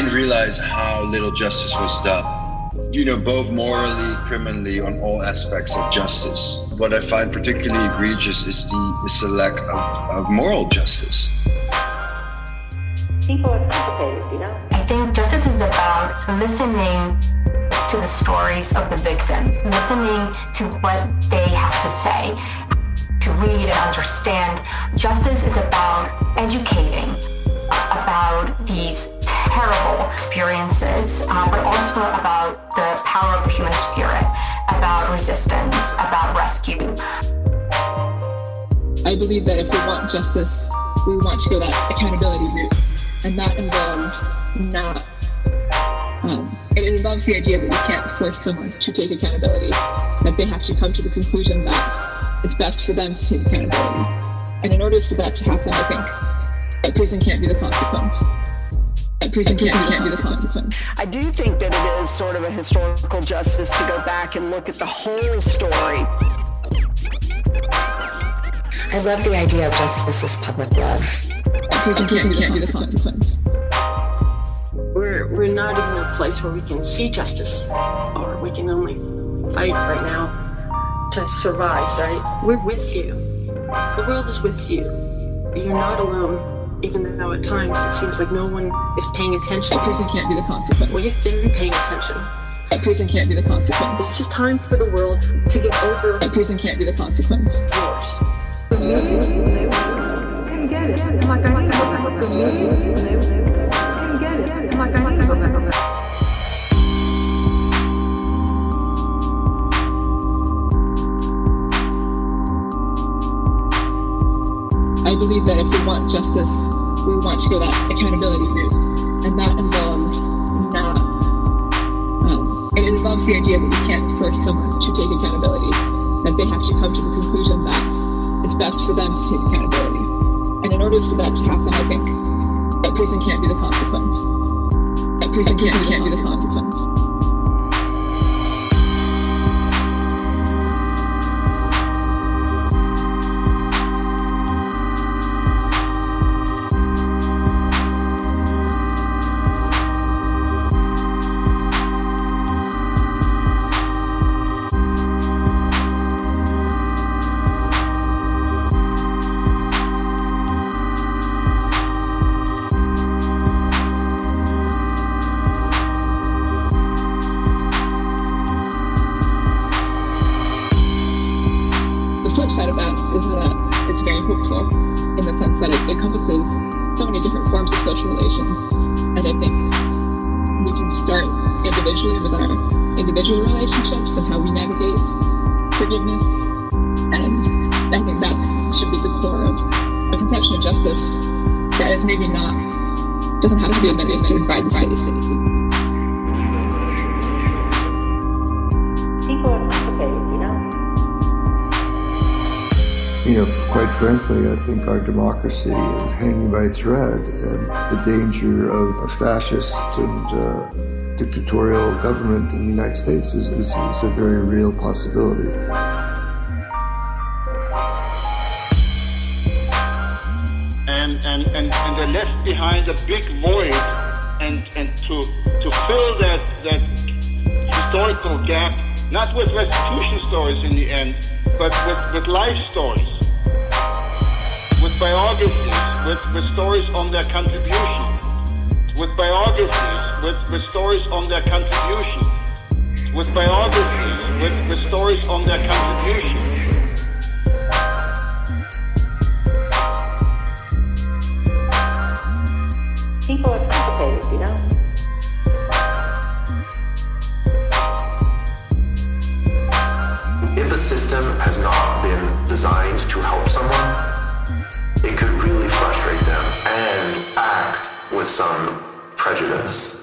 didn't realize how little justice was done you know, both morally, criminally, on all aspects of justice. What I find particularly egregious is the, is the lack of, of moral justice. People are complicated, you know? I think justice is about listening to the stories of the victims, listening to what they have to say, to read and understand. Justice is about educating about these terrible experiences, uh, but also about the power of the human spirit, about resistance, about rescue. I believe that if we want justice, we want to go that accountability route, and that involves not. Um, it involves the idea that you can't force someone to take accountability, that they have to come to the conclusion that it's best for them to take accountability. And in order for that to happen, I think that prison can't be the consequence prison can't be the consequence. I do think that it is sort of a historical justice to go back and look at the whole story. I love the idea of justice as public love. Prison, prison can't be the consequence. We're, we're not even in a place where we can see justice, or we can only fight right now to survive, right? We're with you. The world is with you. You're not alone even though at times it seems like no one is paying attention. A person can't be the consequence. Well, you've been paying attention. A person can't be the consequence. It's just time for the world to get over. A person can't be the consequence. Yours. Believe that if we want justice, we want to go that accountability route, and that involves not. Um, it involves the idea that you can't force someone to take accountability; that they have to come to the conclusion that it's best for them to take accountability. And in order for that to happen, I think that prison can't be the consequence. That prison, can't, can't be the consequence. flip side of that is that it's very hopeful in the sense that it encompasses so many different forms of social relations. And I think we can start individually with our individual relationships and how we navigate forgiveness. And I think that should be the core of a conception of justice that is maybe not, doesn't have to be a menace to divide the state. Frankly, I think our democracy is hanging by a thread, and the danger of a fascist and uh, dictatorial government in the United States is, is, is a very real possibility. And, and, and, and they're left behind a big void, and, and to, to fill that, that historical gap, not with restitution stories in the end, but with, with life stories. With biographies, with, with stories on their contribution, with biographies, with, with stories on their contribution, with biographies, with, with stories on their contribution. System has not been designed to help someone, it could really frustrate them and act with some prejudice.